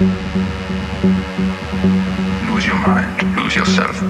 Lose your mind, lose yourself.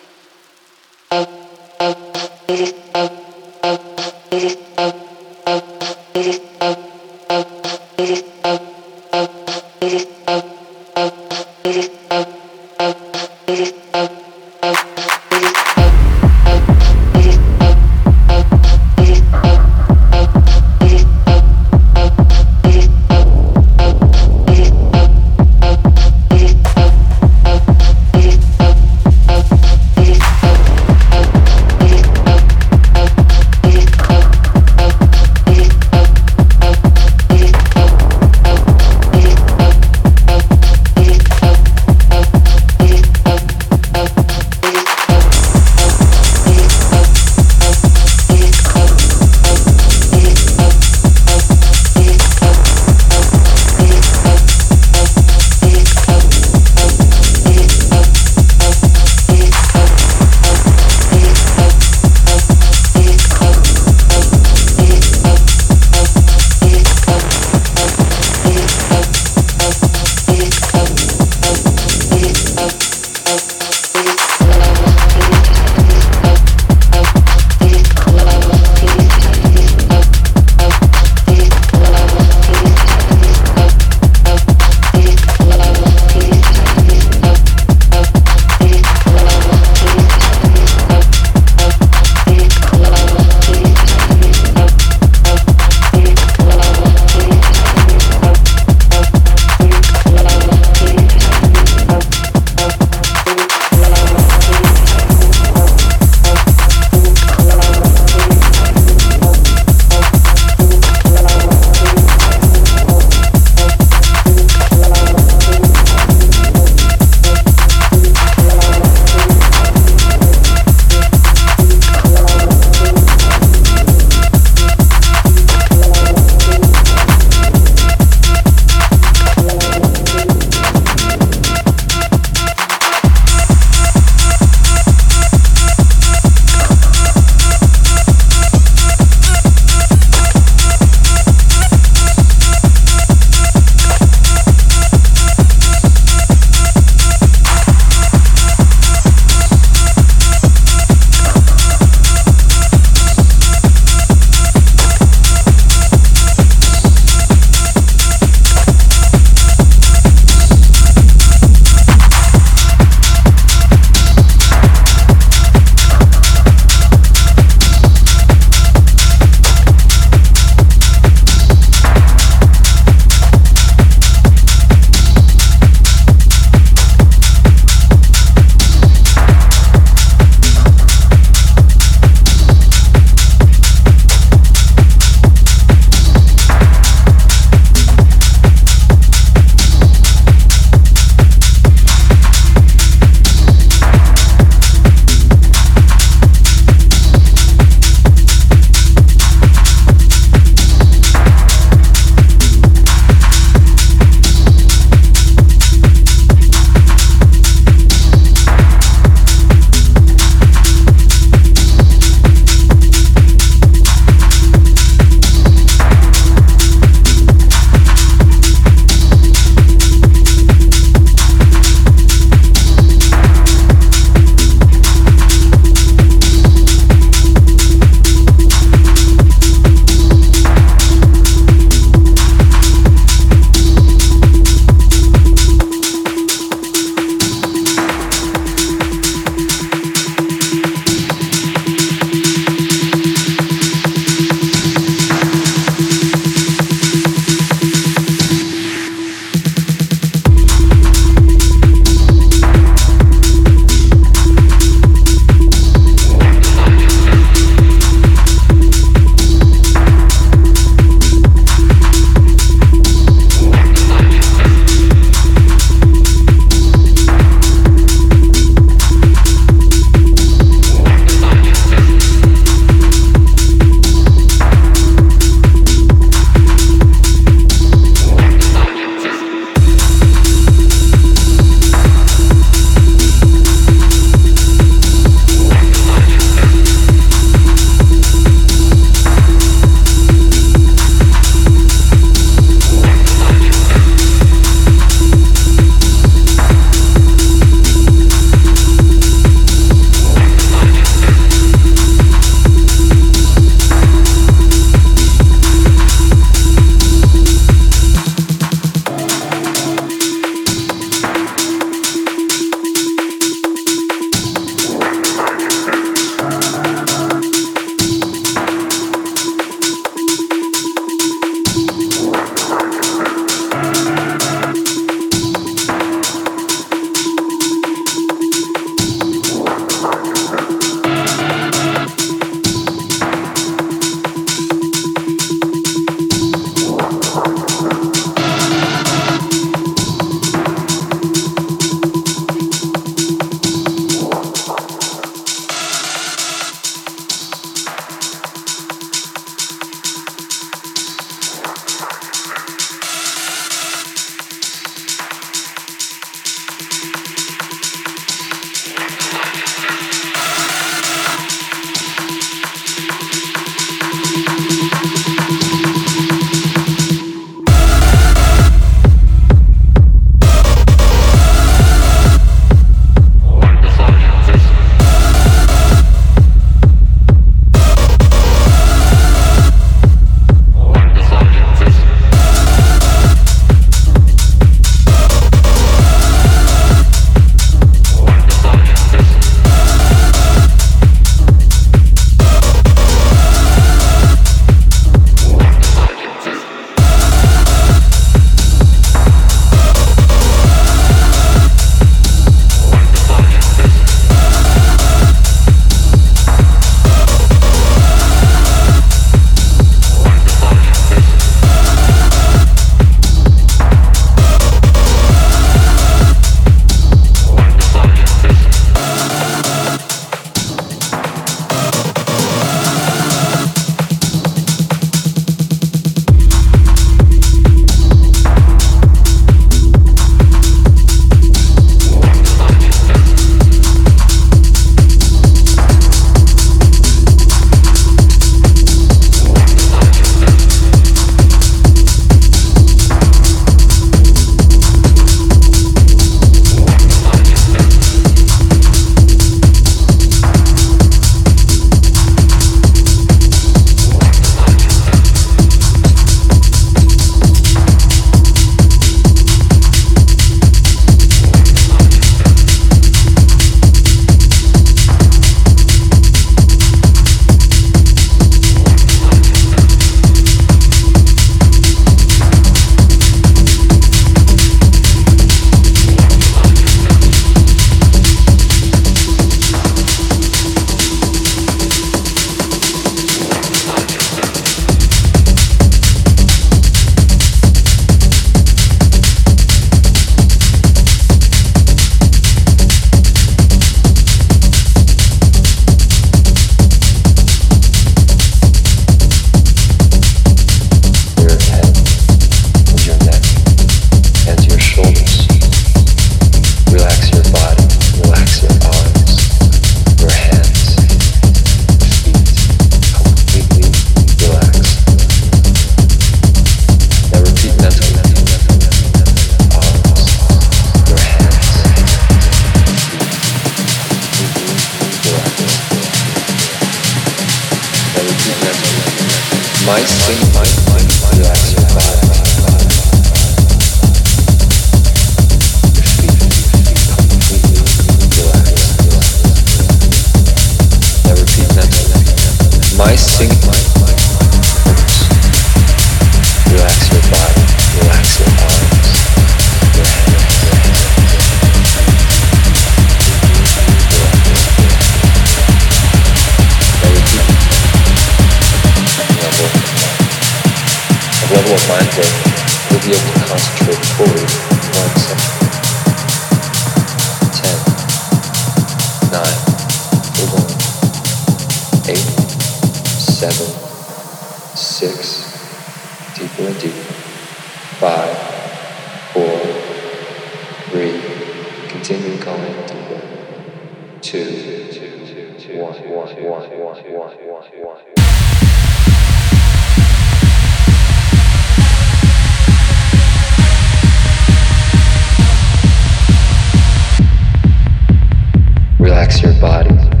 Relax your body.